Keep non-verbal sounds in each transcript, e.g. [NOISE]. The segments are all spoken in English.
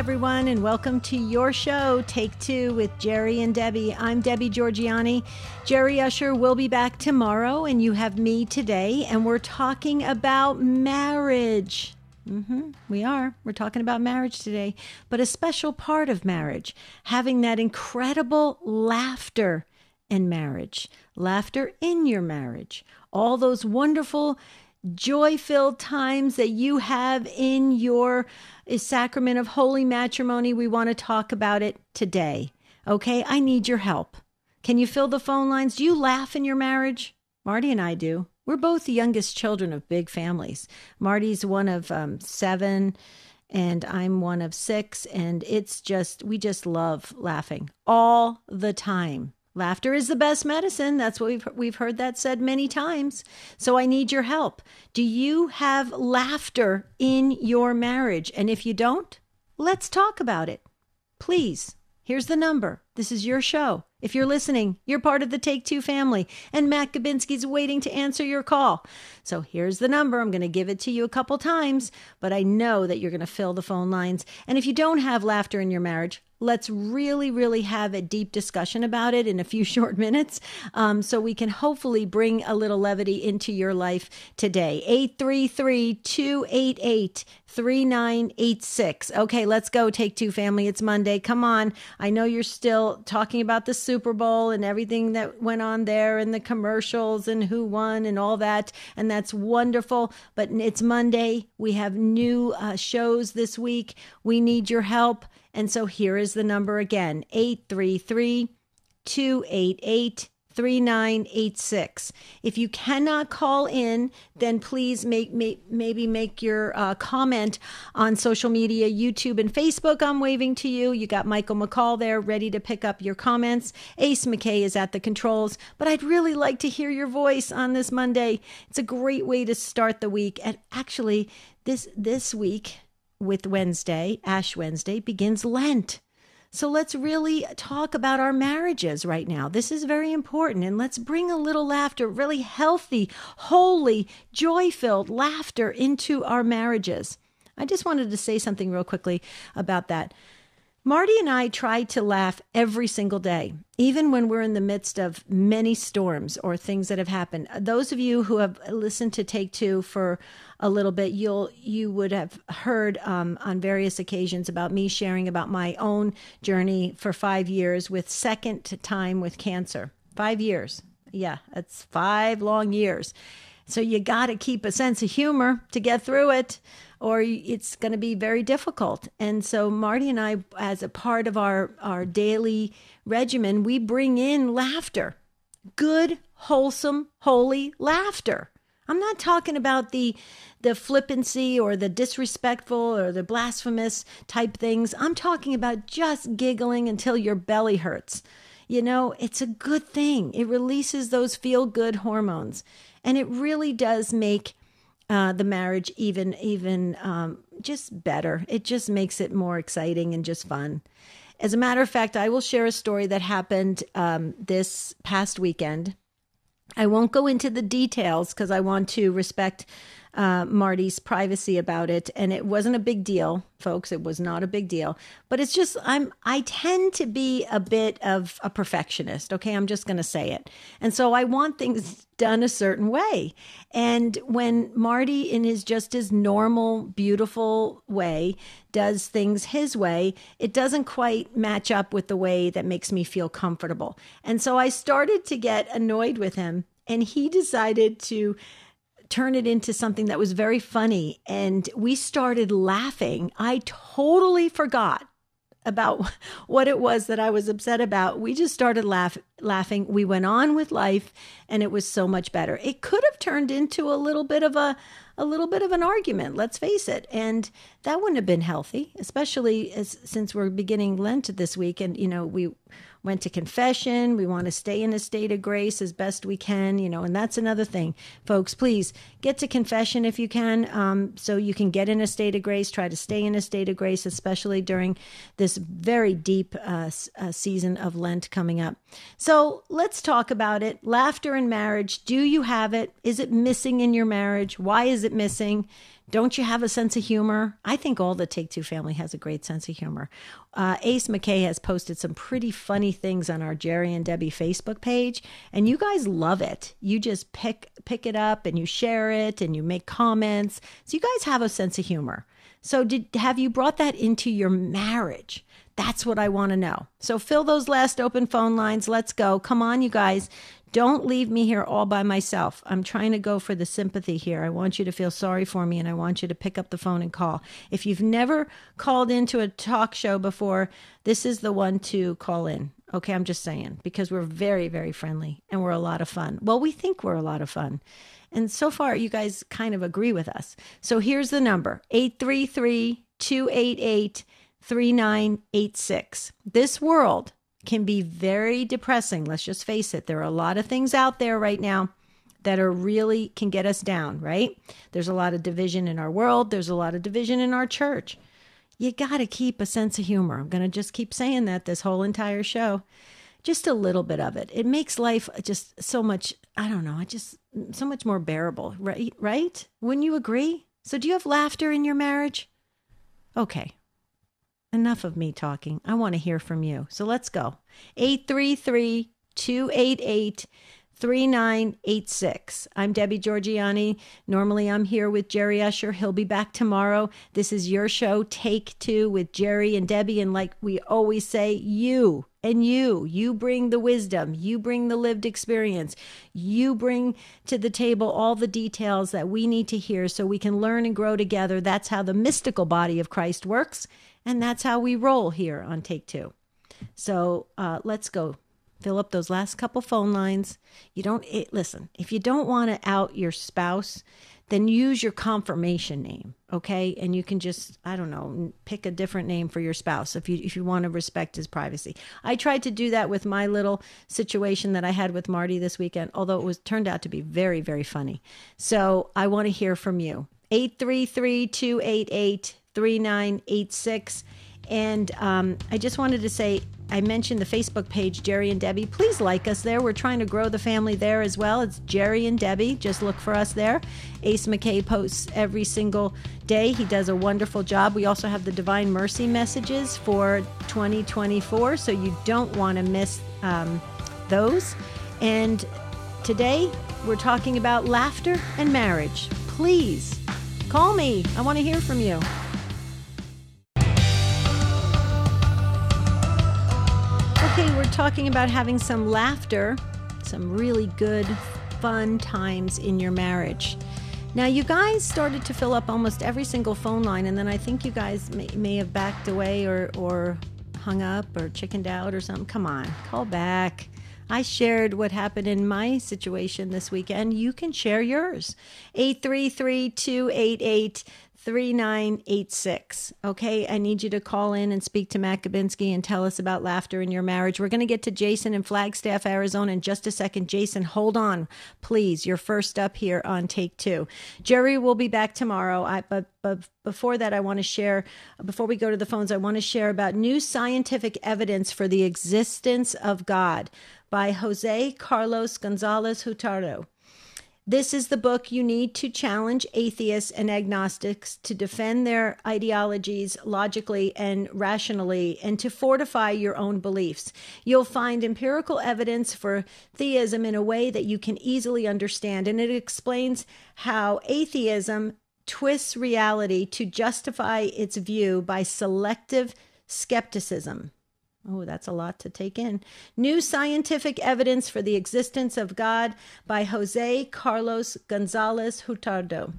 Everyone, and welcome to your show, Take Two with Jerry and Debbie. I'm Debbie Georgianni. Jerry Usher will be back tomorrow, and you have me today, and we're talking about marriage. Mm-hmm, we are. We're talking about marriage today, but a special part of marriage, having that incredible laughter in marriage, laughter in your marriage, all those wonderful joy filled times that you have in your eh, sacrament of holy matrimony. We want to talk about it today. Okay, I need your help. Can you fill the phone lines? Do you laugh in your marriage? Marty and I do. We're both the youngest children of big families. Marty's one of um, seven, and I'm one of six. And it's just, we just love laughing all the time. Laughter is the best medicine. That's what we've we've heard that said many times. So I need your help. Do you have laughter in your marriage? And if you don't, let's talk about it. Please. Here's the number. This is your show. If you're listening, you're part of the Take Two family, and Matt Gabinski's waiting to answer your call. So here's the number. I'm going to give it to you a couple times, but I know that you're going to fill the phone lines. And if you don't have laughter in your marriage, let's really, really have a deep discussion about it in a few [LAUGHS] short minutes um, so we can hopefully bring a little levity into your life today. 833 288 3986. Okay, let's go. Take two family. It's Monday. Come on. I know you're still talking about the Super Bowl and everything that went on there and the commercials and who won and all that. And that's wonderful. But it's Monday. We have new uh, shows this week. We need your help. And so here is the number again 833 288 3986. If you cannot call in, then please make, make maybe make your uh, comment on social media, YouTube and Facebook. I'm waving to you. You got Michael McCall there ready to pick up your comments. Ace McKay is at the controls, but I'd really like to hear your voice on this Monday. It's a great way to start the week. And actually, this this week with Wednesday, Ash Wednesday, begins Lent. So let's really talk about our marriages right now. This is very important. And let's bring a little laughter, really healthy, holy, joy filled laughter into our marriages. I just wanted to say something real quickly about that. Marty and I try to laugh every single day, even when we're in the midst of many storms or things that have happened. Those of you who have listened to Take Two for a little bit, you'll you would have heard um, on various occasions about me sharing about my own journey for five years with second time with cancer. Five years, yeah, that's five long years. So you got to keep a sense of humor to get through it or it's going to be very difficult. And so Marty and I, as a part of our, our daily regimen, we bring in laughter, good, wholesome, holy laughter. I'm not talking about the the flippancy or the disrespectful or the blasphemous type things. I'm talking about just giggling until your belly hurts. You know, it's a good thing. It releases those feel good hormones. And it really does make uh, the marriage even even um, just better. It just makes it more exciting and just fun. As a matter of fact, I will share a story that happened um, this past weekend. I won't go into the details because I want to respect uh, Marty's privacy about it, and it wasn't a big deal, folks. It was not a big deal, but it's just I'm I tend to be a bit of a perfectionist. Okay, I'm just going to say it, and so I want things done a certain way. And when Marty, in his just his normal, beautiful way, does things his way, it doesn't quite match up with the way that makes me feel comfortable. And so I started to get annoyed with him, and he decided to turn it into something that was very funny. And we started laughing. I totally forgot about [LAUGHS] what it was that I was upset about. We just started laugh, laughing. We went on with life and it was so much better. It could have turned into a little bit of a a little bit of an argument, let's face it. And that wouldn't have been healthy, especially as since we're beginning Lent this week and you know, we went to confession. We want to stay in a state of grace as best we can, you know, and that's another thing, folks. Please get to confession if you can, um, so you can get in a state of grace. Try to stay in a state of grace, especially during this very deep uh, uh, season of Lent coming up. So let's talk about it. Laughter in marriage. Do you have it? Is it missing in your marriage? Why is it missing? Don't you have a sense of humor? I think all the Take Two family has a great sense of humor. Uh, Ace McKay has posted some pretty funny things on our Jerry and Debbie Facebook page, and you guys love it. You just pick pick it up and you share it and you make comments. So you guys have a sense of humor. So did have you brought that into your marriage? That's what I want to know. So fill those last open phone lines. Let's go. Come on, you guys. Don't leave me here all by myself. I'm trying to go for the sympathy here. I want you to feel sorry for me and I want you to pick up the phone and call. If you've never called into a talk show before, this is the one to call in. Okay, I'm just saying because we're very, very friendly and we're a lot of fun. Well, we think we're a lot of fun. And so far, you guys kind of agree with us. So here's the number 833 288 3986. This world can be very depressing. Let's just face it. There are a lot of things out there right now that are really can get us down, right? There's a lot of division in our world, there's a lot of division in our church. You got to keep a sense of humor. I'm going to just keep saying that this whole entire show. Just a little bit of it. It makes life just so much, I don't know, I just so much more bearable, right? Right? Wouldn't you agree? So do you have laughter in your marriage? Okay, enough of me talking. I want to hear from you. So let's go. 833 288 3986. I'm Debbie Georgianni. Normally I'm here with Jerry Usher. He'll be back tomorrow. This is your show, Take Two, with Jerry and Debbie. And like we always say, you and you, you bring the wisdom, you bring the lived experience, you bring to the table all the details that we need to hear so we can learn and grow together. That's how the mystical body of Christ works. And that's how we roll here on Take Two. So uh, let's go. Fill up those last couple phone lines. You don't it, listen. If you don't want to out your spouse, then use your confirmation name, okay? And you can just I don't know pick a different name for your spouse if you if you want to respect his privacy. I tried to do that with my little situation that I had with Marty this weekend, although it was turned out to be very very funny. So I want to hear from you. 833 288 3986. And um, I just wanted to say, I mentioned the Facebook page, Jerry and Debbie. Please like us there. We're trying to grow the family there as well. It's Jerry and Debbie. Just look for us there. Ace McKay posts every single day. He does a wonderful job. We also have the Divine Mercy messages for 2024, so you don't want to miss um, those. And today we're talking about laughter and marriage. Please call me. I want to hear from you. Okay, we're talking about having some laughter, some really good, fun times in your marriage. Now, you guys started to fill up almost every single phone line, and then I think you guys may, may have backed away or, or hung up or chickened out or something. Come on, call back. I shared what happened in my situation this weekend. You can share yours. 833 288 3986. Okay, I need you to call in and speak to Matt Gabinski and tell us about laughter in your marriage. We're going to get to Jason in Flagstaff, Arizona in just a second. Jason, hold on, please. You're first up here on Take Two. Jerry will be back tomorrow. I, but, but before that, I want to share, before we go to the phones, I want to share about new scientific evidence for the existence of God by Jose Carlos Gonzalez Hurtado. This is the book you need to challenge atheists and agnostics to defend their ideologies logically and rationally and to fortify your own beliefs. You'll find empirical evidence for theism in a way that you can easily understand, and it explains how atheism twists reality to justify its view by selective skepticism. Oh, that's a lot to take in. New Scientific Evidence for the Existence of God by Jose Carlos Gonzalez Hurtado.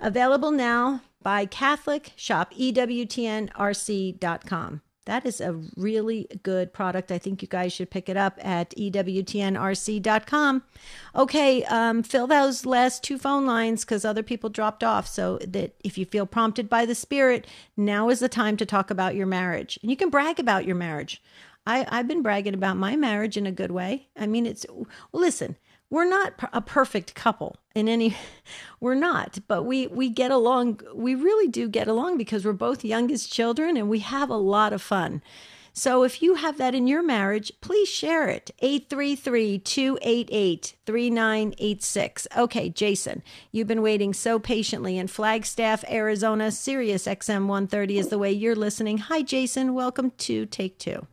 Available now by Catholic Shop, EWTNRC.com. That is a really good product. I think you guys should pick it up at EWTNRC.com. Okay, um, fill those last two phone lines because other people dropped off. So that if you feel prompted by the Spirit, now is the time to talk about your marriage. And you can brag about your marriage. I, I've been bragging about my marriage in a good way. I mean, it's, listen, we're not a perfect couple in any [LAUGHS] we're not but we we get along we really do get along because we're both youngest children and we have a lot of fun So if you have that in your marriage, please share it. 833-288-3986. Okay, Jason, you've been waiting so patiently in Flagstaff, Arizona. Sirius XM 130 is the way you're listening. Hi, Jason. Welcome to Take Two.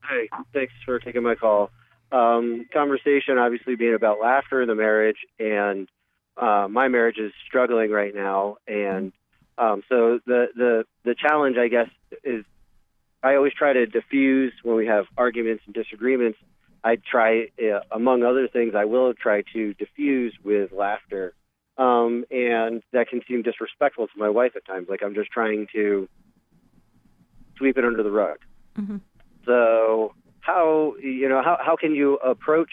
Hi, thanks for taking my call. Um, conversation obviously being about laughter in the marriage, and uh, my marriage is struggling right now, and um, so the the the challenge, I guess, is I always try to diffuse when we have arguments and disagreements. I try, uh, among other things, I will try to diffuse with laughter, um, and that can seem disrespectful to my wife at times. Like I'm just trying to sweep it under the rug. Mm-hmm. So how you know how how can you approach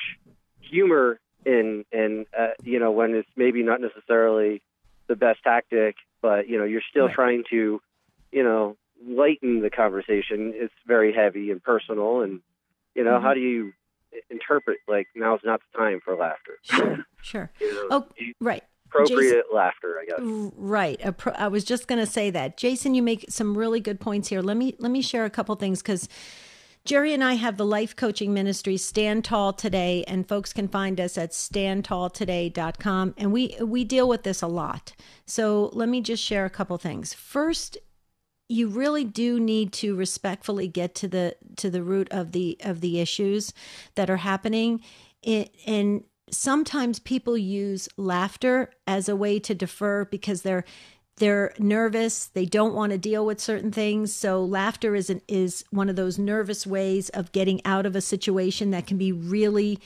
humor in in uh, you know when it's maybe not necessarily the best tactic, but you know you're still Right. trying to you know lighten the conversation. It's very heavy and personal, and you know Mhm. how do you interpret like now's not the time for laughter? Sure, [LAUGHS] sure. You know, Oh, right. appropriate laughter, I guess. Right. I was just going to say that. Jason, you make some really good points here. Let me let me share a couple things cuz Jerry and I have the life coaching ministry Stand Tall Today and folks can find us at standtalltoday.com and we we deal with this a lot. So, let me just share a couple things. First, you really do need to respectfully get to the to the root of the of the issues that are happening it, and sometimes people use laughter as a way to defer because they're they're nervous. They don't want to deal with certain things. So laughter is an, is one of those nervous ways of getting out of a situation that can be really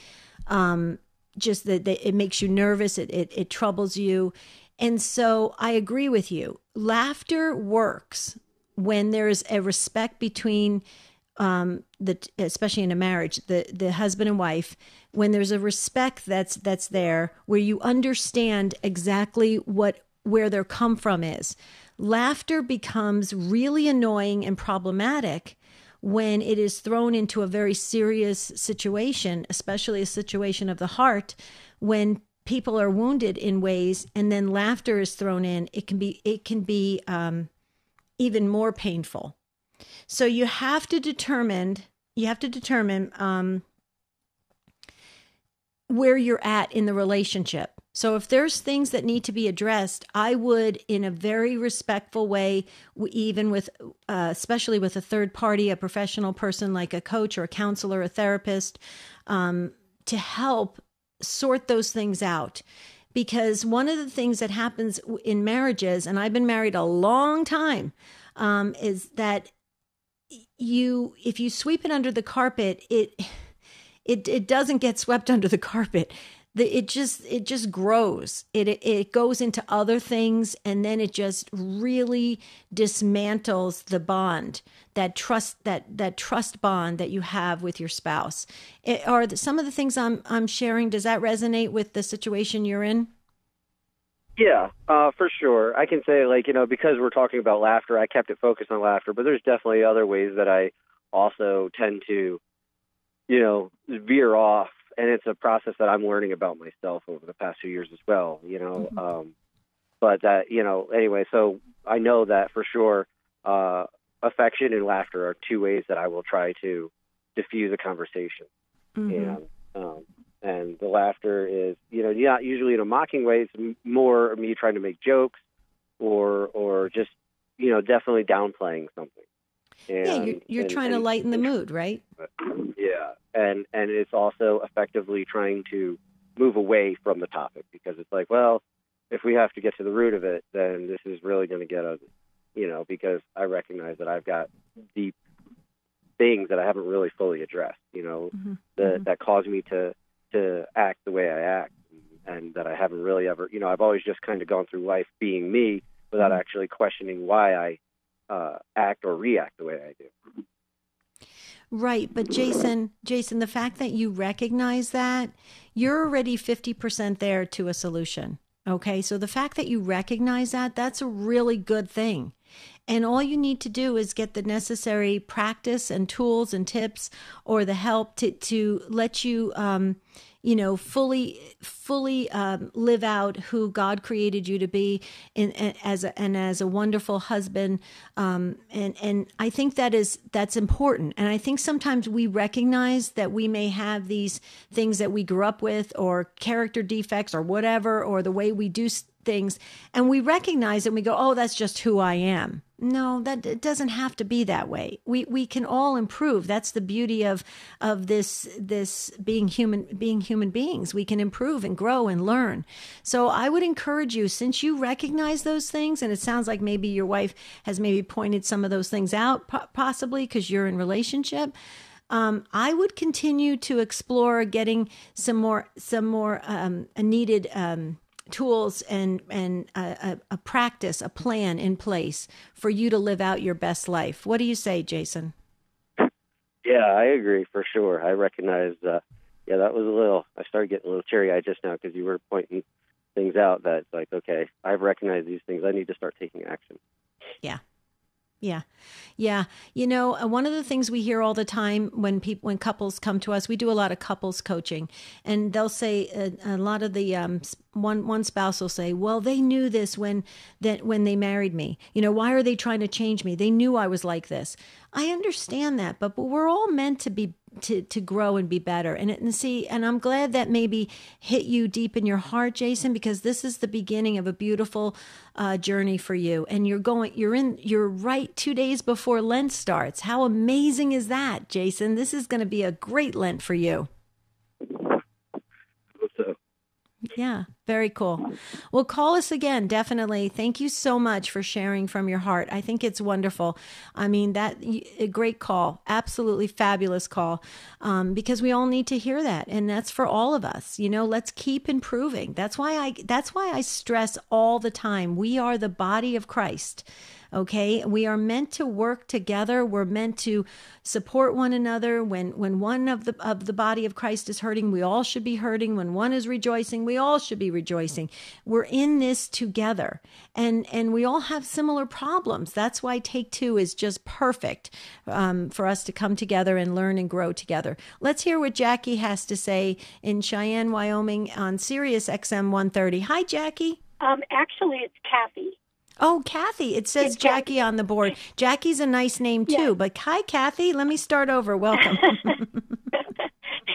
um just that it makes you nervous. It, it it troubles you. And so i agree with you. Laughter works when there's a respect between um the especially in a marriage the the husband and wife when there's a respect that's that's there where you understand exactly what where their come from is laughter becomes really annoying and problematic when it is thrown into a very serious situation especially a situation of the heart when people are wounded in ways and then laughter is thrown in it can be it can be um even more painful. So you have to determine you have to determine um, where you're at in the relationship. So if there's things that need to be addressed, I would, in a very respectful way, even with, uh, especially with a third party, a professional person like a coach or a counselor, a therapist, um, to help sort those things out. Because one of the things that happens in marriages and i've been married a long time um, is that you if you sweep it under the carpet it it it doesn't get swept [LAUGHS] under the carpet the, it just it just grows it, it goes into other things and then it just really dismantles the bond that trust that that trust bond that you have with your spouse it, are the, some of the things i'm i'm sharing does that resonate with the situation you're in Yeah, uh, for sure. I can say, like, you know, because we're talking about laughter, I kept it focused on laughter, but there's definitely other ways that I also tend to, you know, veer off. And it's a process that I'm learning about myself over the past few years as well, you know. Mhm. Um, but that, you know, anyway, so I know that for sure uh, affection and laughter are two ways that I will try to diffuse a conversation Mhm. and um, and the laughter is you know not usually in a mocking way. It's more me trying to make jokes or or just you know definitely downplaying something. And, yeah you're, you're and- trying to and- lighten the mood right Yeah, and and it's also effectively trying to move away from the topic because it's like, well, if we have to get to the root of it, then this is really going to get ugly, you know, because I recognize that I've got deep things that I haven't really fully addressed, you know, Mhm. that Mhm. that cause me to to act the way I act, and that I haven't really ever, you know, I've always just kind of gone through life being me without Mhm. actually questioning why I uh, act or react the way I do. Right, but Jason, Jason, the fact that you recognize that, you're already 50% there to a solution. Okay? So the fact that you recognize that, that's a really good thing. And all you need to do is get the necessary practice and tools and tips or the help to to let you um you know, fully, fully um, live out who God created you to be, in, in, as a, and as a wonderful husband. Um, and and I think that is that's important. And I think sometimes we recognize that we may have these things that we grew up with, or character defects, or whatever, or the way we do things and we recognize it and we go oh that's just who i am. No that it doesn't have to be that way. We we can all improve. That's the beauty of of this this being human being human beings. We can improve and grow and learn. So i would encourage you since you recognize those things and it sounds like maybe your wife has maybe pointed some of those things out possibly because you're in relationship um, I would continue to explore getting some more some more um, needed um, tools and and a, a, practice, a plan in place for you to live out your best life. What do you say, Jason? Yeah, I agree for sure. I recognize. Uh, yeah, that was a little. I started getting a little teary eyed just now because you were pointing things out that like, okay, I've recognized these things. I need to start taking action. Yeah, yeah. Yeah. You know, uh, one of the things we hear all the time when people, when couples come to us, we do a lot of couples coaching and they'll say a, uh, a lot of the, um, one, one spouse will say, well, they knew this when, that when they married me, you know, why are they trying to change me? They knew I was like this. I understand that, but, but we're all meant to be to to grow and be better. And, and see and i'm glad that maybe hit you deep in your heart jason because this is the beginning of a beautiful uh, journey for you. And you're going you're in you're right two days before lent starts. How amazing is that jason? This is going to be a great lent for you yeah, very cool. Well, call us again, definitely. Thank you so much for sharing from your heart. I think it's wonderful. I mean, that a great call, absolutely fabulous call, um, because we all need to hear that, and that's for all of us. You know, let's keep improving. That's why I. That's why I stress all the time. We are the body of Christ. Okay. We are meant to work together. We're meant to support one another. When, when one of the, of the body of Christ is hurting, we all should be hurting. When one is rejoicing, we all should be rejoicing. We're in this together and, and we all have similar problems. That's why Take Two is just perfect um, for us to come together and learn and grow together. Let's hear what Jackie has to say in Cheyenne, Wyoming on Sirius XM 130. Hi, Jackie. Um, actually, it's Kathy. Oh, Kathy. It says Jackie on the board. Jackie's a nice name too, yeah. but hi, Kathy. Let me start over. Welcome. [LAUGHS]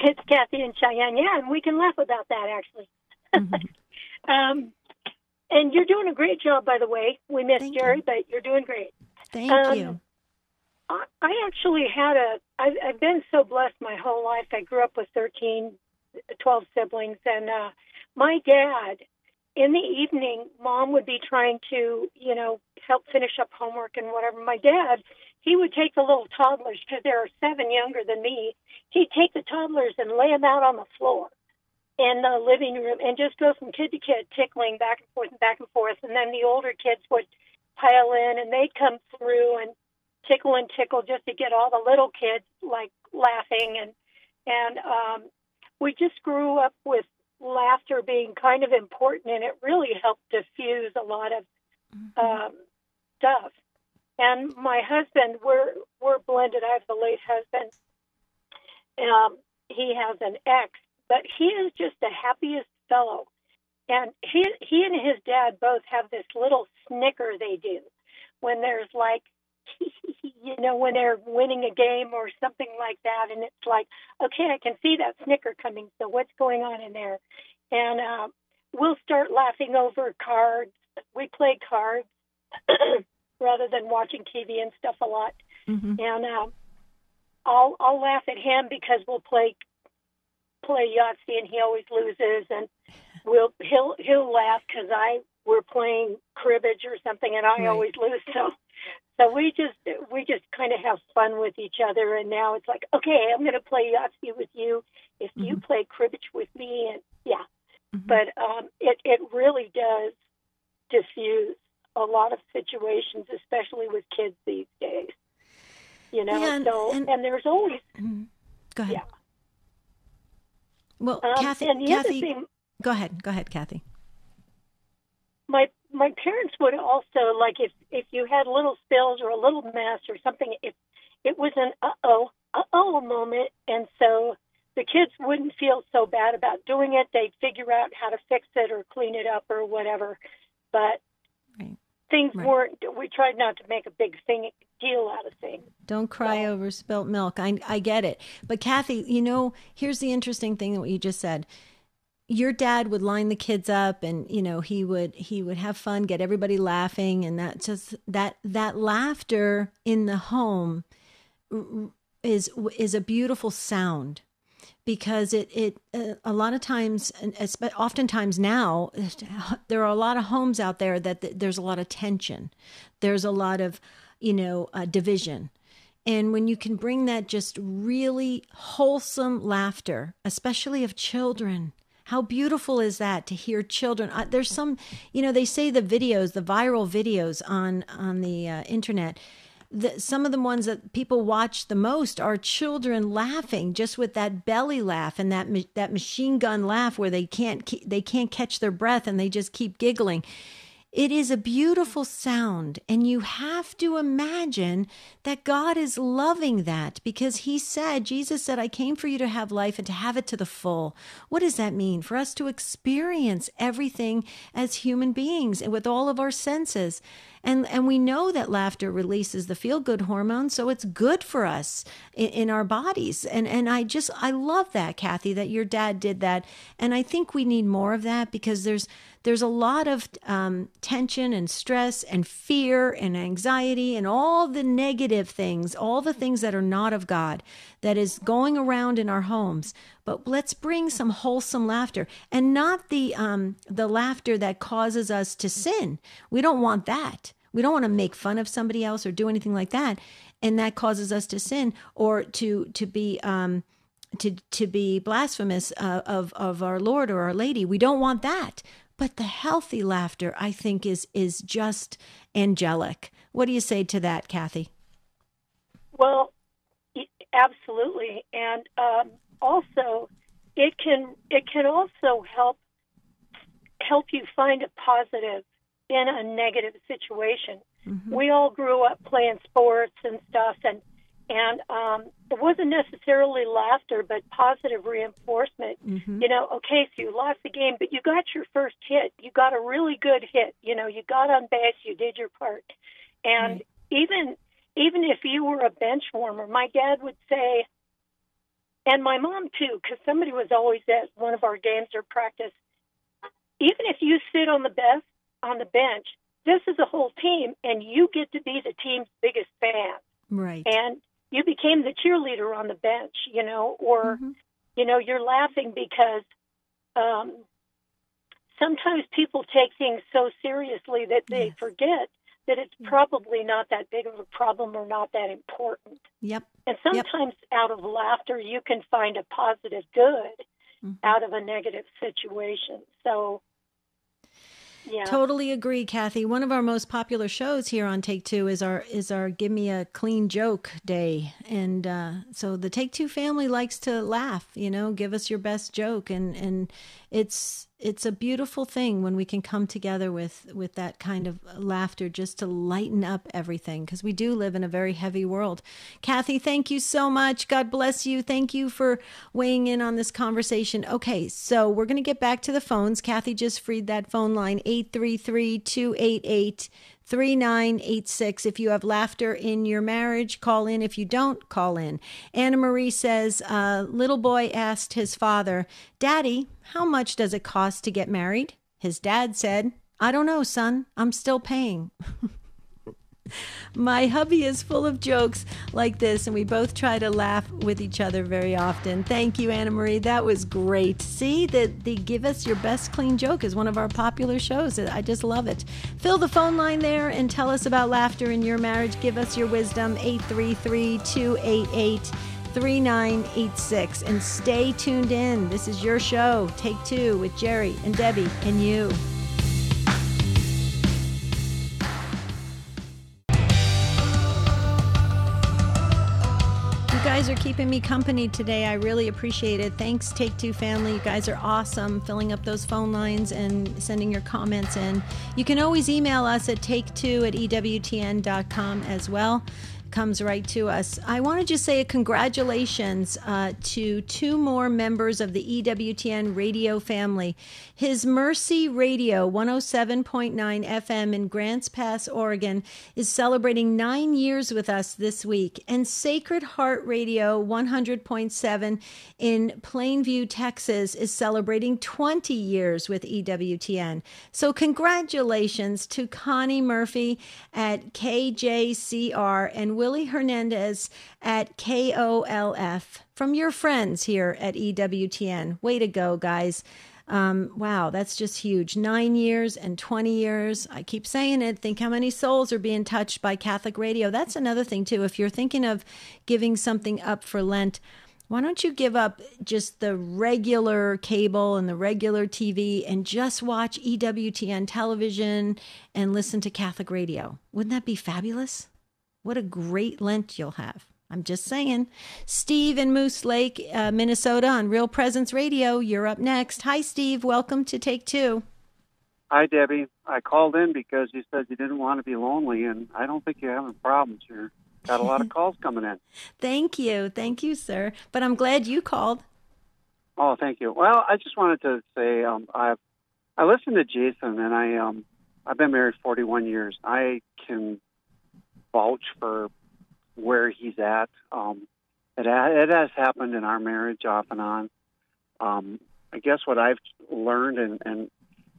it's Kathy and Cheyenne. Yeah, and we can laugh about that actually. Mm-hmm. [LAUGHS] um, and you're doing a great job, by the way. We missed Thank Jerry, you. but you're doing great. Thank um, you. I, I actually had a. I've, I've been so blessed my whole life. I grew up with 13, 12 siblings, and uh, my dad in the evening, mom would be trying to, you know, help finish up homework and whatever. My dad, he would take the little toddlers because there are seven younger than me. He'd take the toddlers and lay them out on the floor in the living room and just go from kid to kid, tickling back and forth and back and forth. And then the older kids would pile in and they'd come through and tickle and tickle just to get all the little kids like laughing and and um we just grew up with laughter being kind of important, and it really helped diffuse a lot of mm-hmm. um, stuff. And my husband, we're we're blended. I have the late husband. Um, he has an ex, but he is just the happiest fellow. And he he and his dad both have this little snicker they do when there's like [LAUGHS] you know, when they're winning a game or something like that. And it's like, okay, I can see that snicker coming. So what's going on in there? And uh, we'll start laughing over cards. We play cards [CLEARS THROAT] rather than watching TV and stuff a lot. Mm-hmm. And uh, I'll I'll laugh at him because we'll play play Yahtzee and he always loses, and we'll he'll he'll laugh because I we're playing cribbage or something and I right. always lose. So so we just we just kind of have fun with each other, and now it's like, okay, I'm going to play Yahtzee with you if mm-hmm. you play cribbage with me, and yeah. Mm-hmm. But um, it it really does diffuse a lot of situations, especially with kids these days. You know, and, so and, and, there's always mm-hmm. go ahead. Yeah. Well, um, Kathy, Kathy, thing, go ahead, go ahead, Kathy. My my parents would also like if if you had little spills or a little mess or something if it was an uh oh uh oh moment and so the kids wouldn't feel so bad about doing it. They'd figure out how to fix it or clean it up or whatever. But Right. things Right. weren't. We tried not to make a big thing deal out of things. Don't cry over spilt milk. I I get it. But Kathy, you know, here's the interesting thing what you just said. Your dad would line the kids up and you know, he would he would have fun, get everybody laughing and that just that that laughter in the home is is a beautiful sound because it it uh, a lot of times oftentimes now [LAUGHS] there are a lot of homes out there that th- there's a lot of tension. There's a lot of you know uh, division. And when you can bring that just really wholesome laughter especially of children how beautiful is that to hear children? Uh, there's some you know they say the videos the viral videos on on the uh, internet the, some of the ones that people watch the most are children laughing just with that belly laugh and that that machine gun laugh where they can't they can't catch their breath and they just keep giggling it is a beautiful sound, and you have to imagine that God is loving that because He said, Jesus said, I came for you to have life and to have it to the full. What does that mean? For us to experience everything as human beings and with all of our senses. And, and we know that laughter releases the feel good hormone, so it's good for us in, in our bodies. And, and I just, I love that, Kathy, that your dad did that. And I think we need more of that because there's, there's a lot of um, tension and stress and fear and anxiety and all the negative things, all the things that are not of God that is going around in our homes. But let's bring some wholesome laughter and not the um, the laughter that causes us to sin. We don't want that. We don't want to make fun of somebody else or do anything like that, and that causes us to sin or to to be. Um, to to be blasphemous uh, of of our Lord or our Lady. We don't want that. But the healthy laughter, I think, is is just angelic. What do you say to that, Kathy? Well, absolutely, and um, also can it can also help help you find a positive in a negative situation. We all grew up playing sports and stuff, and and um, it wasn't necessarily laughter, but positive reinforcement. You know, okay, so you lost the game, but you got your first hit. You got a really good hit. You know, you got on base, you did your part, and Right. even even if you were a bench warmer, my dad would say, and my mom too, because somebody was always at one of our games or practice. Even if you sit on the best on the bench, this is a whole team, and you get to be the team's biggest fan Right. and you became the cheerleader on the bench, you know, or you know, you're laughing because um, sometimes people take things so seriously that they Yes. forget that it's probably not that big of a problem or not that important. Yep. And sometimes out of laughter, you can find a positive good out of a negative situation. So, yeah. Totally agree, Kathy. One of our most popular shows here on Take Two is our is our Give Me a Clean Joke Day, and uh, so the Take Two family likes to laugh. You know, give us your best joke, and and it's it's a beautiful thing when we can come together with with that kind of laughter, just to lighten up everything, because we do live in a very heavy world. Kathy, thank you so much. God bless you. Thank you for weighing in on this conversation. Okay, so we're going to get back to the phones. Kathy just freed that phone line 833 288 3986. If you have laughter in your marriage, call in. If you don't, call in. Anna Marie says, uh, Little boy asked his father, Daddy, how much does it cost to get married? His dad said, I don't know, son. I'm still paying. [LAUGHS] My hubby is full of jokes like this, and we both try to laugh with each other very often. Thank you, Anna Marie. That was great. See, that the Give Us Your Best Clean Joke is one of our popular shows. I just love it. Fill the phone line there and tell us about laughter in your marriage. Give us your wisdom, 833 288 3986. And stay tuned in. This is your show, Take Two, with Jerry and Debbie and you. You guys are keeping me company today. I really appreciate it. Thanks, Take Two family. You guys are awesome filling up those phone lines and sending your comments in. You can always email us at take2 at ewtn.com as well. Comes right to us. I want to just say a congratulations uh, to two more members of the EWTN radio family. His Mercy Radio 107.9 FM in Grants Pass, Oregon, is celebrating nine years with us this week, and Sacred Heart Radio 100.7 in Plainview, Texas, is celebrating 20 years with EWTN. So, congratulations to Connie Murphy at KJCR and Willie Hernandez at KOLF from your friends here at EWTN. Way to go, guys. Um, wow, that's just huge. Nine years and 20 years. I keep saying it. Think how many souls are being touched by Catholic radio. That's another thing, too. If you're thinking of giving something up for Lent, why don't you give up just the regular cable and the regular TV and just watch EWTN television and listen to Catholic radio? Wouldn't that be fabulous? What a great Lent you'll have. I'm just saying. Steve in Moose Lake, uh, Minnesota on Real Presence Radio. You're up next. Hi, Steve. Welcome to Take Two. Hi, Debbie. I called in because you said you didn't want to be lonely, and I don't think you're having problems here. Got a lot of [LAUGHS] calls coming in. Thank you. Thank you, sir. But I'm glad you called. Oh, thank you. Well, I just wanted to say um, I I listened to Jason, and I um, I've been married 41 years. I can vouch for where he's at. Um, it, it has happened in our marriage off and on. Um, I guess what I've learned, and, and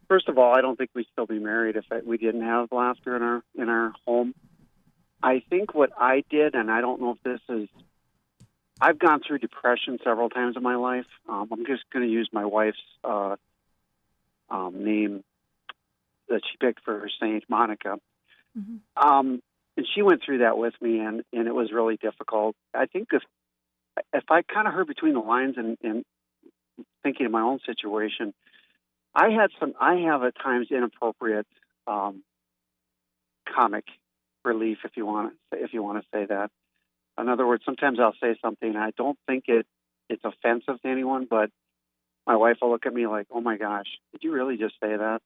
first of all, I don't think we'd still be married if we didn't have laughter in our in our home. I think what I did, and I don't know if this is, I've gone through depression several times in my life. Um, I'm just going to use my wife's uh, um, name that she picked for her saint, Monica. Mm-hmm. Um, and she went through that with me, and, and it was really difficult. I think if if I kind of heard between the lines and, and thinking of my own situation, I had some. I have at times inappropriate um, comic relief, if you want to, if you want to say that. In other words, sometimes I'll say something I don't think it it's offensive to anyone, but my wife will look at me like, "Oh my gosh, did you really just say that?"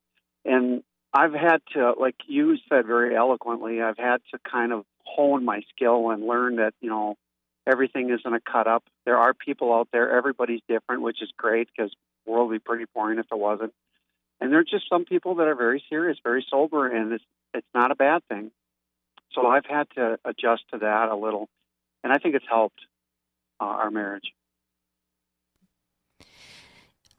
And I've had to, like you said very eloquently, I've had to kind of hone my skill and learn that you know everything isn't a cut up. There are people out there. Everybody's different, which is great because the world would be pretty boring if it wasn't. And there's just some people that are very serious, very sober, and it's it's not a bad thing. So I've had to adjust to that a little, and I think it's helped uh, our marriage.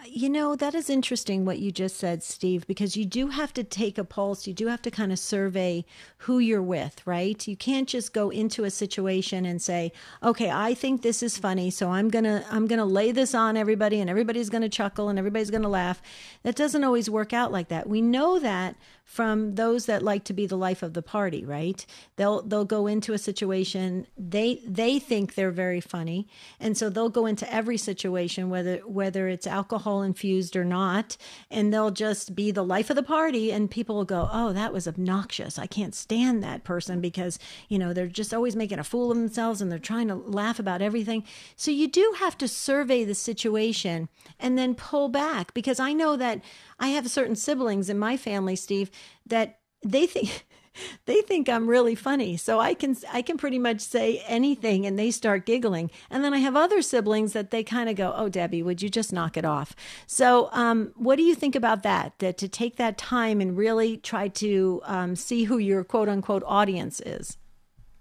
You know, that is interesting what you just said, Steve, because you do have to take a pulse. You do have to kind of survey who you're with, right? You can't just go into a situation and say, "Okay, I think this is funny, so I'm going to I'm going to lay this on everybody and everybody's going to chuckle and everybody's going to laugh." That doesn't always work out like that. We know that from those that like to be the life of the party, right? They'll they'll go into a situation they they think they're very funny, and so they'll go into every situation whether whether it's alcohol infused or not, and they'll just be the life of the party, and people will go, "Oh, that was obnoxious. I can't stand that person because you know they're just always making a fool of themselves and they're trying to laugh about everything." So you do have to survey the situation and then pull back because I know that I have certain siblings in my family, Steve, that they think [LAUGHS] they think I'm really funny. So I can I can pretty much say anything and they start giggling. And then I have other siblings that they kind of go, "Oh, Debbie, would you just knock it off?" So, um, what do you think about that? That to take that time and really try to um, see who your quote unquote audience is.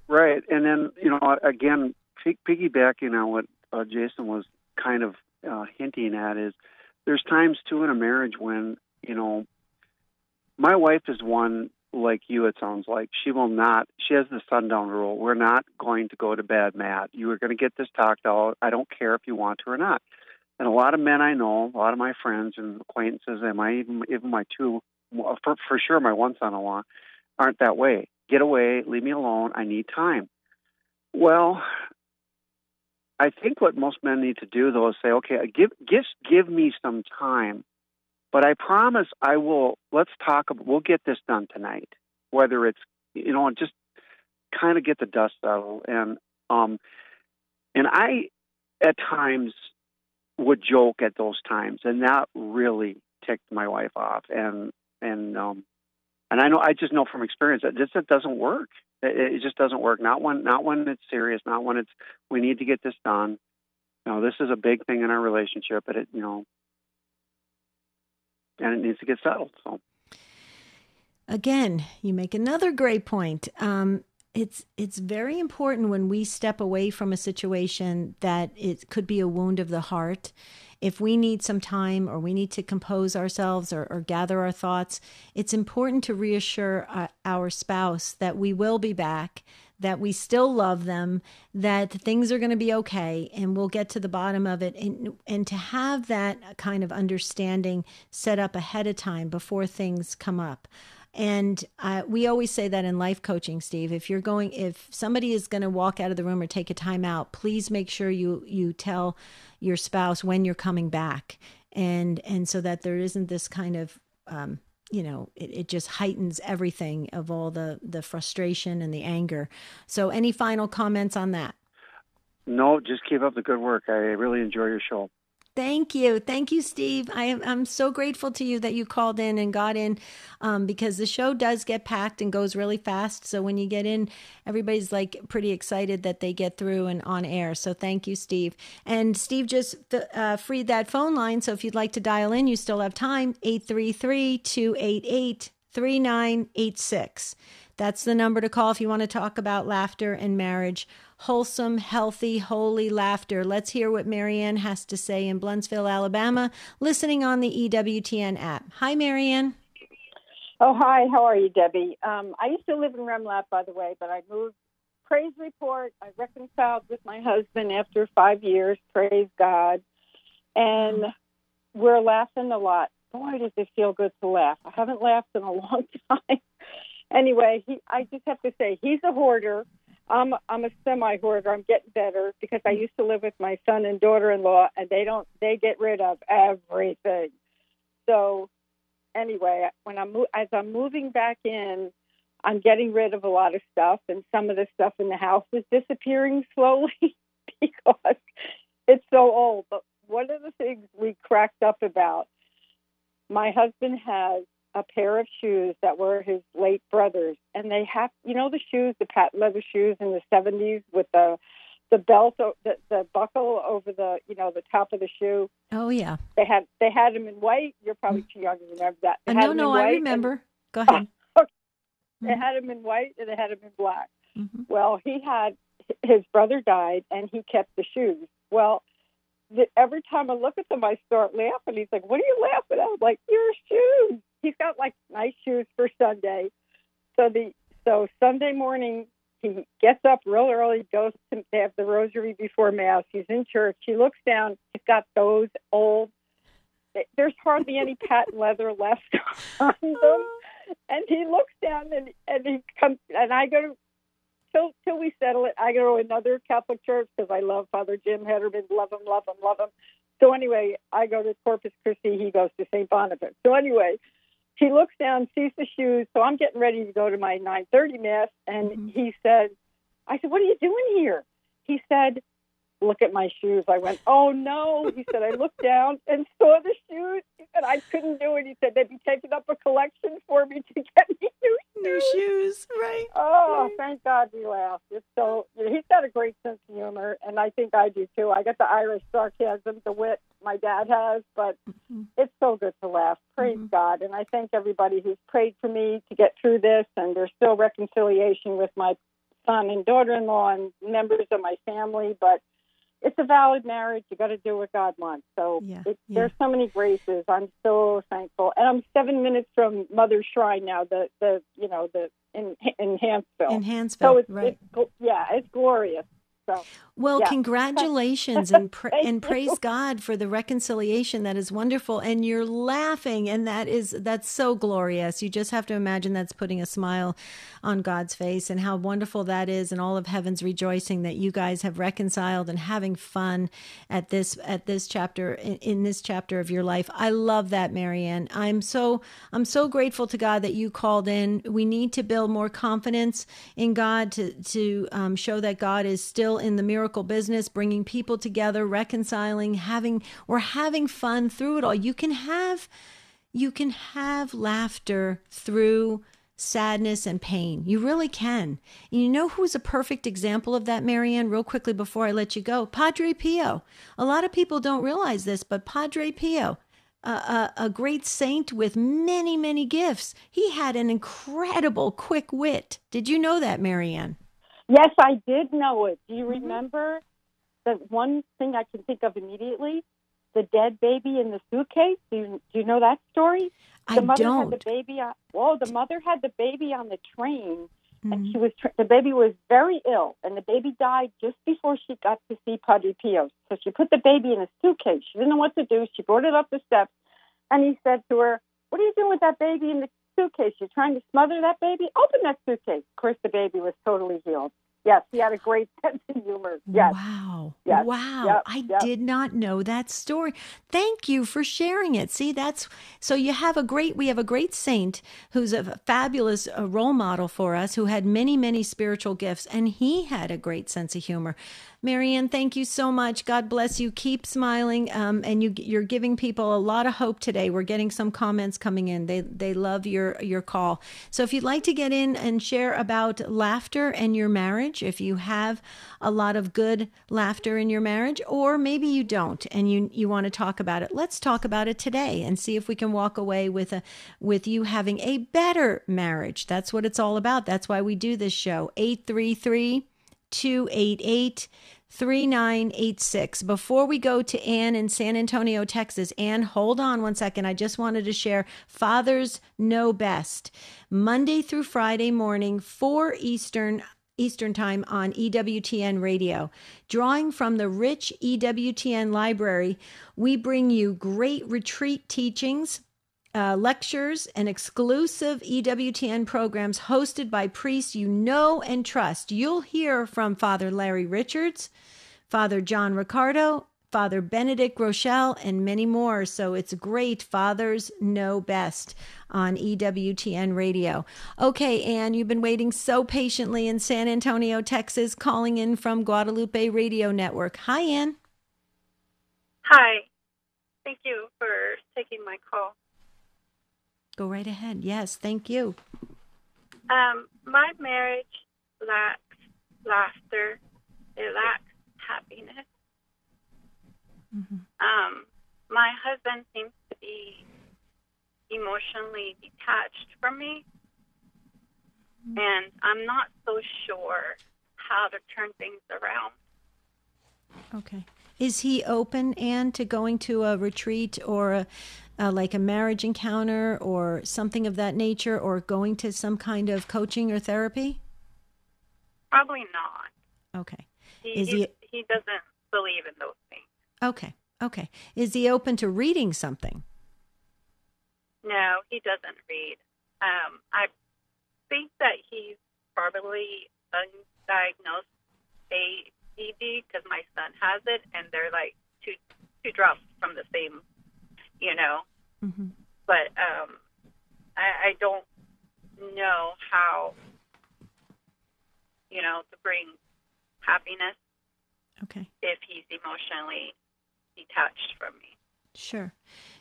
Right, and then you know again, piggybacking on what uh, Jason was kind of uh, hinting at is there's times too in a marriage when you know my wife is one like you it sounds like. She will not she has the sundown rule. We're not going to go to bed matt. You are going to get this talked out. I don't care if you want to or not. And a lot of men i know a lot of my friends and acquaintances and my even even my two for, for sure my one son-in-law aren't that way. Get away leave me alone i need time. Well I think what most men need to do though is say, okay, give give give me some time, but I promise I will. Let's talk. We'll get this done tonight. Whether it's you know just kind of get the dust settled and um and I at times would joke at those times and that really ticked my wife off and and um and I know I just know from experience that this it doesn't work. It, it just doesn't work. Not when not when it's serious. Not when it's we need to get this done. You know, this is a big thing in our relationship, but it you know, and it needs to get settled. So again, you make another great point. Um, it's it's very important when we step away from a situation that it could be a wound of the heart. If we need some time or we need to compose ourselves or, or gather our thoughts it's important to reassure uh, our spouse that we will be back that we still love them that things are going to be okay and we'll get to the bottom of it and and to have that kind of understanding set up ahead of time before things come up and uh, we always say that in life coaching, Steve. If you're going, if somebody is going to walk out of the room or take a time out, please make sure you you tell your spouse when you're coming back, and and so that there isn't this kind of um, you know it, it just heightens everything of all the the frustration and the anger. So, any final comments on that? No, just keep up the good work. I really enjoy your show. Thank you. Thank you, Steve. I am, I'm so grateful to you that you called in and got in um, because the show does get packed and goes really fast. So when you get in, everybody's like pretty excited that they get through and on air. So thank you, Steve. And Steve just uh, freed that phone line. So if you'd like to dial in, you still have time 833 288 3986. That's the number to call if you want to talk about laughter and marriage wholesome, healthy, holy laughter. Let's hear what Marianne has to say in Blountsville, Alabama, listening on the EWTN app. Hi, Marianne. Oh, hi. How are you, Debbie? Um, I used to live in Remlap, by the way, but I moved. Praise report. I reconciled with my husband after five years. Praise God. And we're laughing a lot. Boy, does it feel good to laugh. I haven't laughed in a [LAUGHS] long time. anyway, he, I just have to say, he's a hoarder. I'm I'm a semi hoarder. I'm getting better because I used to live with my son and daughter-in-law, and they don't they get rid of everything. So anyway, when I'm as I'm moving back in, I'm getting rid of a lot of stuff, and some of the stuff in the house is disappearing slowly [LAUGHS] because it's so old. But one of the things we cracked up about, my husband has a pair of shoes that were his late brother's, and they have, you know, the shoes, the patent leather shoes in the '70s with the the belt, the, the buckle over the, you know, the top of the shoe. Oh yeah. They had they had them in white. You're probably too young to remember that. They uh, no, no, I remember. And, Go [LAUGHS] ahead. okay. They mm-hmm. had them in white and they had them in black. Mm-hmm. Well, he had his brother died, and he kept the shoes. Well, every time I look at them, I start laughing. He's like, "What are you laughing at?" I'm like, "Your shoes." He's got like nice shoes for Sunday. So the so Sunday morning he gets up real early, goes to have the rosary before mass. He's in church. He looks down. He's got those old. There's hardly any patent leather left [LAUGHS] on them. Oh. And he looks down and and he comes and I go to till till we settle it. I go to another Catholic church because I love Father Jim Hederman. Love him, love him, love him. So anyway, I go to Corpus Christi. He goes to St. Boniface. So anyway, he looks down, sees the shoes. So I'm getting ready to go to my 9:30 mass, and mm-hmm. he said, "I said, what are you doing here?" He said, look at my shoes. I went, oh no. He said, I looked down and saw the shoes. and I couldn't do it. He said, they'd be taking up a collection for me to get me new shoes. New shoes, right. Oh, thank God we laughed. It's so, you know, he's got a great sense of humor, and I think I do too. I got the Irish sarcasm, the wit my dad has, but mm-hmm. it's so good to laugh. Praise mm-hmm. God. And I thank everybody who's prayed for me to get through this, and there's still reconciliation with my son and daughter-in-law and members of my family, but it's a valid marriage. You got to do what God wants. So yeah, it, yeah. there's so many graces. I'm so thankful, and I'm seven minutes from Mother's Shrine now. The the you know the in in Hanceville. In Hanceville, so it's, right? It's, yeah, it's glorious. So, well, yeah. congratulations [LAUGHS] and pra- and praise God for the reconciliation. That is wonderful, and you're laughing, and that is that's so glorious. You just have to imagine that's putting a smile on God's face, and how wonderful that is, and all of heaven's rejoicing that you guys have reconciled and having fun at this at this chapter in, in this chapter of your life. I love that, Marianne. I'm so I'm so grateful to God that you called in. We need to build more confidence in God to to um, show that God is still still in the miracle business, bringing people together, reconciling, having or having fun through it all. You can have you can have laughter through sadness and pain. You really can. And you know who's a perfect example of that, Marianne, real quickly before I let you go? Padre Pio. A lot of people don't realize this, but Padre Pio, a, a, a great saint with many, many gifts, he had an incredible quick wit. Did you know that, Marianne? Yes, I did know it. Do you mm-hmm. remember the one thing I can think of immediately? The dead baby in the suitcase. Do you, do you know that story? The I mother don't. had the baby on. Whoa, the mother had the baby on the train, mm-hmm. and she was the baby was very ill, and the baby died just before she got to see Padre Pio. So she put the baby in a suitcase. She didn't know what to do. She brought it up the steps, and he said to her, "What are you doing with that baby in the suitcase? You're trying to smother that baby? Open that suitcase." Of course, the baby was totally healed. Yes, he had a great [LAUGHS] sense of humor. Yes. Wow. Yes. Wow. Yep. I yep. did not know that story. Thank you for sharing it. See, that's so you have a great, we have a great saint who's a fabulous uh, role model for us who had many, many spiritual gifts, and he had a great sense of humor. Marianne, thank you so much. God bless you. Keep smiling. Um, and you, you're giving people a lot of hope today. We're getting some comments coming in. They, they love your, your call. So if you'd like to get in and share about laughter and your marriage, if you have a lot of good laughter in your marriage, or maybe you don't and you, you want to talk about it, let's talk about it today and see if we can walk away with a, with you having a better marriage. That's what it's all about. That's why we do this show. 833 288 3986. Before we go to Ann in San Antonio, Texas, Ann, hold on one second. I just wanted to share Fathers Know Best. Monday through Friday morning, 4 Eastern. Eastern Time on EWTN Radio. Drawing from the rich EWTN library, we bring you great retreat teachings, uh, lectures and exclusive EWTN programs hosted by priests you know and trust. You'll hear from Father Larry Richards, Father John Riccardo, Father Benedict Groeschel, and many more. So it's great. Fathers know best on EWTN radio. Okay, Ann, you've been waiting so patiently in San Antonio, Texas, calling in from Guadalupe Radio Network. Hi, Ann. Hi. Thank you for taking my call. Go right ahead. Yes, thank you. Um, my marriage lacks laughter. It lacks happiness. Mm-hmm. Um, my husband seems to be emotionally detached from me, mm-hmm. and I'm not so sure how to turn things around. Okay. Is he open, Ann, to going to a retreat or a, uh, like a marriage encounter or something of that nature, or going to some kind of coaching or therapy? Probably not. Okay. He, Is he, he doesn't believe in those things. Okay. Okay. Is he open to reading something? No, he doesn't read. Um, I think that he's probably undiagnosed ADD because my son has it, and they're like two two drops from the same you know. Mm-hmm. But um, I, I don't know how, you know, to bring happiness. Okay. If he's emotionally detached from me. Sure.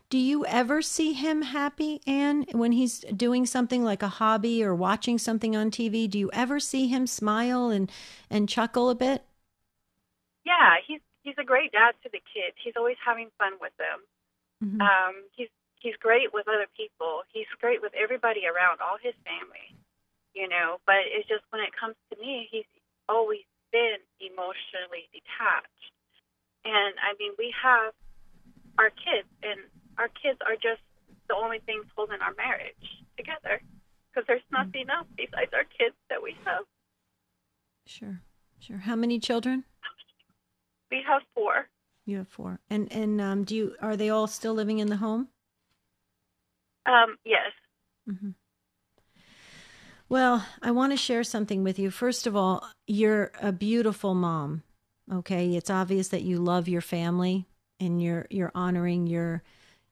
Do you ever see him happy, Ann, when he's doing something like a hobby or watching something on TV? Do you ever see him smile and and chuckle a bit? Yeah, he's he's a great dad to the kids. He's always having fun with them. Mm-hmm. Um, he's he's great with other people. He's great with everybody around, all his family, you know. But it's just when it comes to me, he's always been emotionally detached. And I mean, we have our kids, and our kids are just the only things holding our marriage together because there's nothing else besides our kids that we have. Sure, sure. How many children? We have four. You have four, and and um, do you are they all still living in the home? Um, yes. Mm-hmm. Well, I want to share something with you. First of all, you're a beautiful mom. Okay, it's obvious that you love your family and you're you're honoring your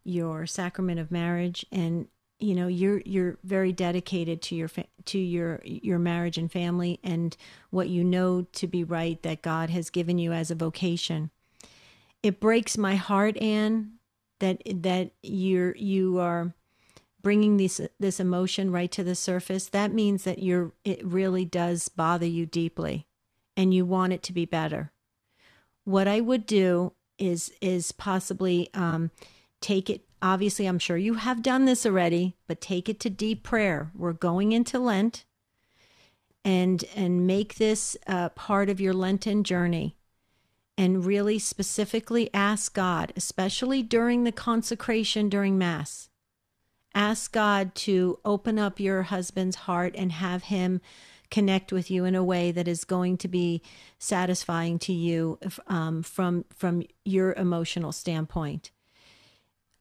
your sacrament of marriage and you know you're you're very dedicated to your to your your marriage and family and what you know to be right that God has given you as a vocation it breaks my heart, Anne, that that you're you are bringing this this emotion right to the surface, that means that you're it really does bother you deeply and you want it to be better. What I would do is is possibly um, take it obviously I'm sure you have done this already, but take it to deep prayer. We're going into Lent and and make this uh, part of your Lenten journey and really specifically ask God, especially during the consecration during Mass ask God to open up your husband's heart and have him connect with you in a way that is going to be satisfying to you um, from from your emotional standpoint.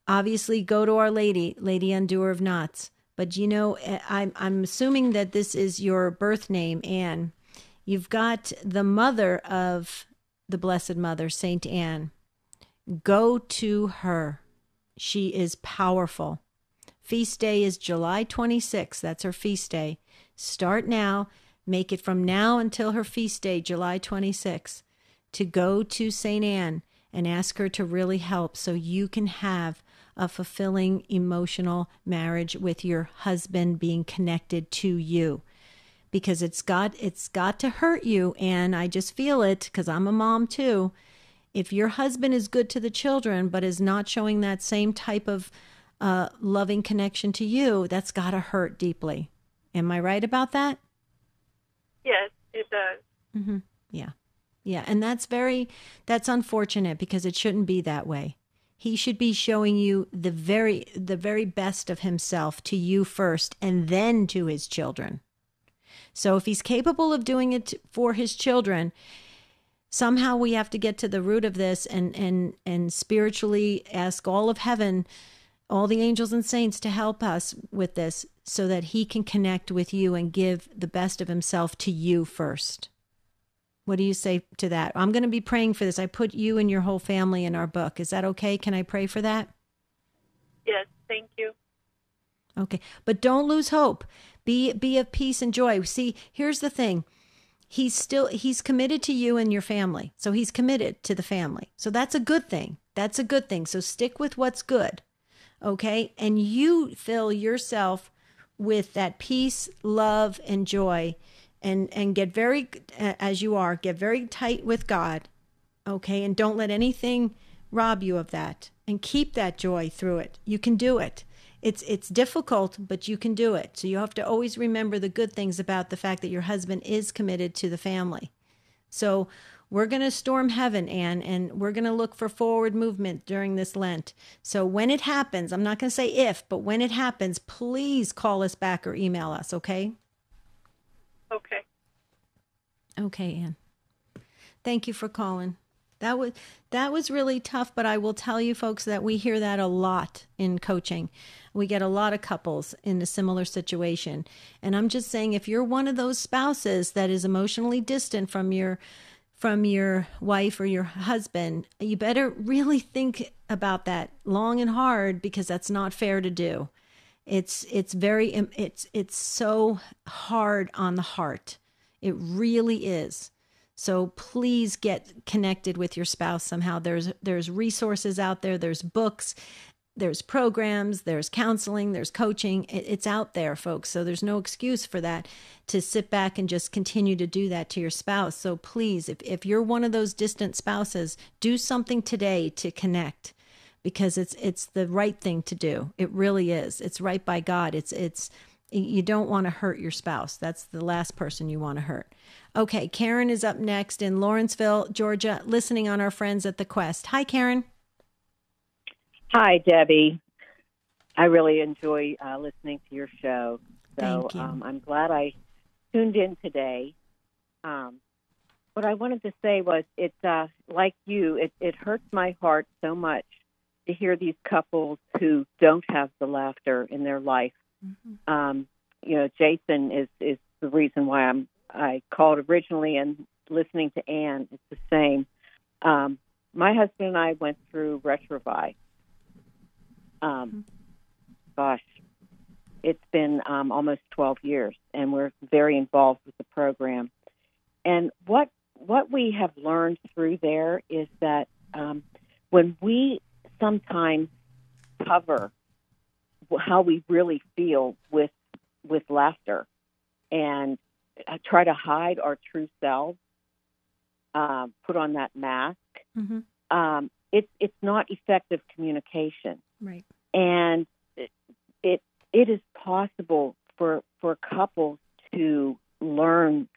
Obviously, go to Our Lady, Lady Undoer of Knots. But you know, eh, I'm I'm assuming that this is your birth name, Anne. You've got the mother of the Blessed Mother, Saint Anne. Go to her. She is powerful. Feast day is July 26th. That's her feast day. Start now. Make it from now until her feast day, July 26th, to go to St. Anne and ask her to really help so you can have a fulfilling emotional marriage with your husband being connected to you because it's got it's got to hurt you and I just feel it cuz I'm a mom too if your husband is good to the children but is not showing that same type of uh, loving connection to you, that's got to hurt deeply. Am I right about that? Yes, it does. Mm-hmm. Yeah. Yeah. And that's very, that's unfortunate because it shouldn't be that way. He should be showing you the very, the very best of himself to you first and then to his children. So if he's capable of doing it for his children, somehow we have to get to the root of this and, and, and spiritually ask all of heaven all the angels and saints to help us with this so that he can connect with you and give the best of himself to you first. What do you say to that? I'm going to be praying for this. I put you and your whole family in our book. Is that okay? Can I pray for that? Yes, thank you. Okay. But don't lose hope. Be be of peace and joy. See, here's the thing. He's still he's committed to you and your family. So he's committed to the family. So that's a good thing. That's a good thing. So stick with what's good okay? And you fill yourself with that peace, love, and joy, and and get very as you are, get very tight with God, okay? And don't let anything rob you of that, and keep that joy through it. You can do it. It's it's difficult, but you can do it. So you have to always remember the good things about the fact that your husband is committed to the family. So we're going to storm heaven, Anne, and we're going to look for forward movement during this Lent. So when it happens, I'm not going to say if, but when it happens, please call us back or email us, okay? Okay. Okay, Anne. Thank you for calling. That was that was really tough, but I will tell you folks that we hear that a lot in coaching. We get a lot of couples in a similar situation. And I'm just saying if you're one of those spouses that is emotionally distant from your from your wife or your husband, you better really think about that long and hard because that's not fair to do. It's it's very it's it's so hard on the heart. It really is. So please get connected with your spouse somehow. There's there's resources out there, there's books, there's programs, there's counseling, there's coaching. It's out there, folks. So there's no excuse for that to sit back and just continue to do that to your spouse. So please, if, if you're one of those distant spouses, do something today to connect because it's it's the right thing to do. It really is. It's right by God. It's it's you don't want to hurt your spouse. That's the last person you want to hurt. Okay, Karen is up next in Lawrenceville, Georgia, listening on our friends at the Quest. Hi, Karen. Hi, Debbie. I really enjoy uh, listening to your show. So um, I'm glad I tuned in today. Um, what I wanted to say was, it's uh, like you, it, it hurts my heart so much to hear these couples who don't have the laughter in their life. Mm-hmm. Um, you know, Jason is is the reason why I'm I called originally, and listening to Anne, it's the same. Um, my husband and I went through Retrouvaille, um, gosh, it's been um, almost 12 years, and we're very involved with the program. And what what we have learned through there is that um, when we sometimes cover how we really feel with with laughter, and uh, try to hide our true selves, uh, put on that mask. Mm-hmm. Um, it's it's not effective communication, right? And it, it it is possible for for couples to learn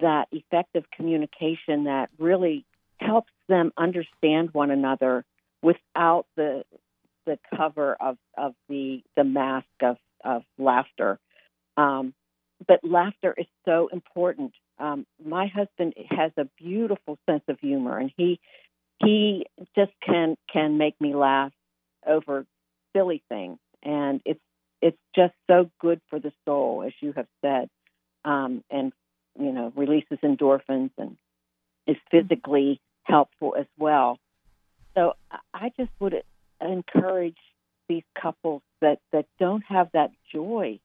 that effective communication that really helps them understand one another without the the cover of, of the the mask of, of laughter. Um, but laughter is so important. Um, my husband has a beautiful sense of humor, and he he just can can make me laugh over silly things, and it's it's just so good for the soul, as you have said, um, and you know releases endorphins and is physically helpful as well. So I just would encourage these couples that that don't have that joy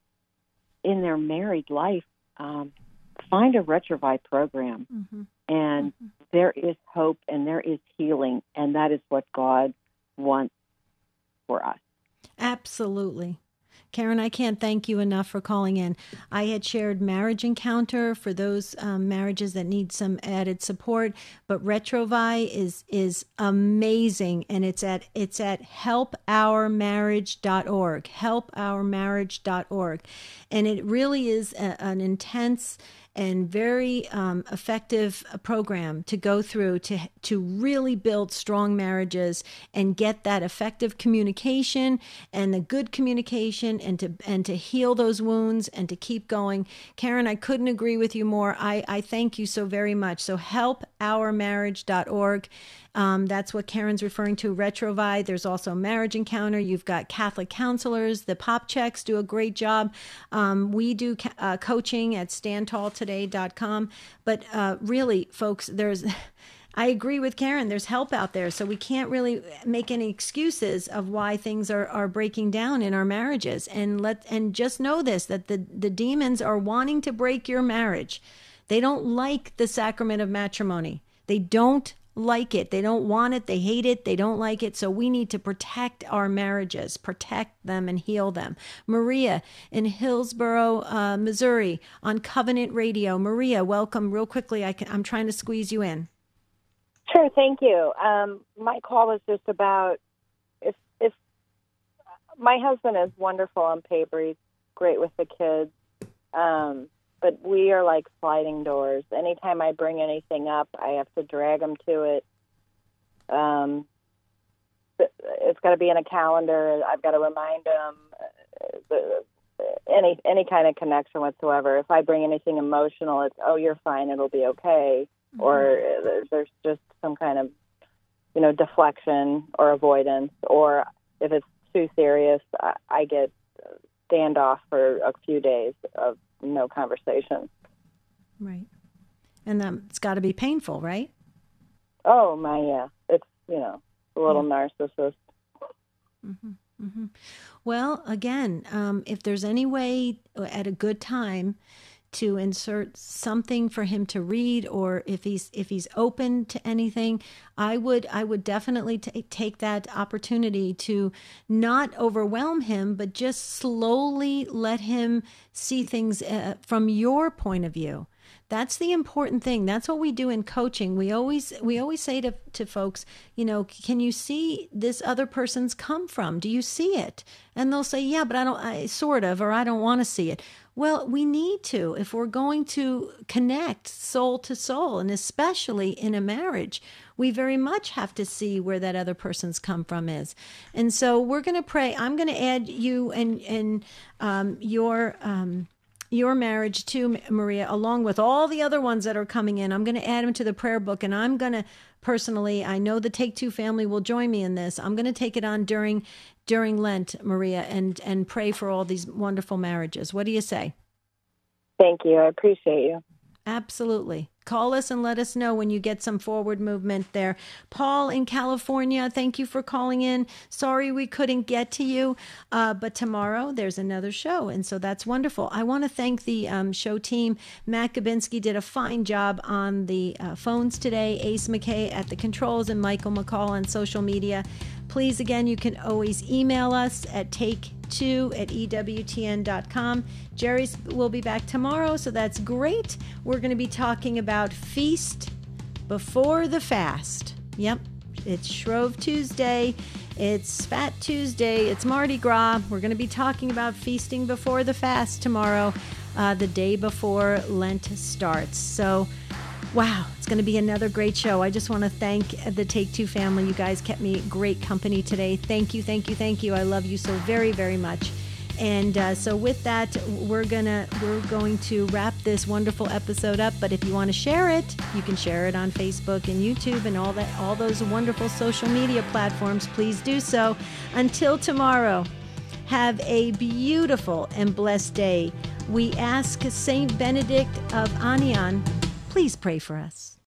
in their married life. Um, find a Retrouvaille program, mm-hmm. and mm-hmm. There is hope and there is healing, and that is what God wants for us. Absolutely. Karen, I can't thank you enough for calling in. I had shared Marriage Encounter for those um, marriages that need some added support, but Retrouvaille is is amazing, and it's at it's at helpourmarriage.org, helpourmarriage.org, and it really is a, an intense and very um, effective program to go through to to really build strong marriages and get that effective communication and the good communication and to and to heal those wounds and to keep going. Karen, I couldn't agree with you more. I, I thank you so very much. So helpourmarriage.org. Um, that's what Karen's referring to, Retrouvaille. There's also Marriage Encounter. You've got Catholic counselors. The Popcaks do a great job. Um, we do uh, coaching at standtalltoday.com. But uh, really, folks, there's. [LAUGHS] I agree with Karen. There's help out there. So we can't really make any excuses of why things are, are breaking down in our marriages. And let and just know this that the, the demons are wanting to break your marriage. They don't like the sacrament of matrimony. They don't like it. They don't want it. They hate it. They don't like it. So we need to protect our marriages, protect them, and heal them. Maria in Hillsboro, uh, Missouri, on Covenant Radio. Maria, welcome. Real quickly, I can, I'm trying to squeeze you in. Sure, thank you. Um, my call was just about if if my husband is wonderful on paper. He's great with the kids. Um, but we are like sliding doors. Anytime I bring anything up, I have to drag them to it. Um, it's got to be in a calendar. I've got to remind them uh, any any kind of connection whatsoever. If I bring anything emotional, it's oh you're fine, it'll be okay, mm-hmm. or there's just some kind of you know deflection or avoidance, or if it's too serious, I, I get standoff for a few days of no conversation. Right. And that it's got to be painful, right? Oh, my, yeah. It's, you know, a little yeah. narcissist. Mm-hmm. Mm-hmm. Well, again, um, if there's any way at a good time to insert something for him to read or if he's if he's open to anything i would i would definitely t- take that opportunity to not overwhelm him but just slowly let him see things uh, from your point of view. That's the important thing. That's what we do in coaching. We always we always say to, to folks you know can you see this other person's come from? Do you see it? And they'll say yeah but i don't I, sort of or i don't want to see it well, we need to if we're going to connect soul to soul, and especially in a marriage, we very much have to see where that other person's come from is. And so we're going to pray. I'm going to add you and and um, your. Um, your marriage to Maria, along with all the other ones that are coming in. I'm going to add them to the prayer book, and I'm going to personally, I know the Take Two family will join me in this. I'm going to take it on during during Lent, Maria, and and pray for all these wonderful marriages. What do you say? Thank you. I appreciate you. Absolutely. Call us and let us know when you get some forward movement there. Paul in California, thank you for calling in. Sorry we couldn't get to you, uh, but tomorrow there's another show, and so that's wonderful. I want to thank the um, show team. Matt Gabinski did a fine job on the uh, phones today. Ace McKay at the controls, and Michael McCall on social media. Please, again, you can always email us at take 2 at EWTN.com. Jerry will be back tomorrow, so that's great. We're going to be talking about Feast Before the Fast. Yep, it's Shrove Tuesday. It's Fat Tuesday. It's Mardi Gras. We're going to be talking about feasting before the fast tomorrow, uh, the day before Lent starts. So, wow, it's going to be another great show. I just want to thank the Take Two family. You guys kept me great company today. Thank you, thank you, thank you. I love you so very, very much. And uh, so with that, we're gonna we're going to wrap this wonderful episode up. But if you want to share it, you can share it on Facebook and YouTube and all that all those wonderful social media platforms. Please do so. Until tomorrow, have a beautiful and blessed day. We ask Saint Benedict of Anian, please pray for us.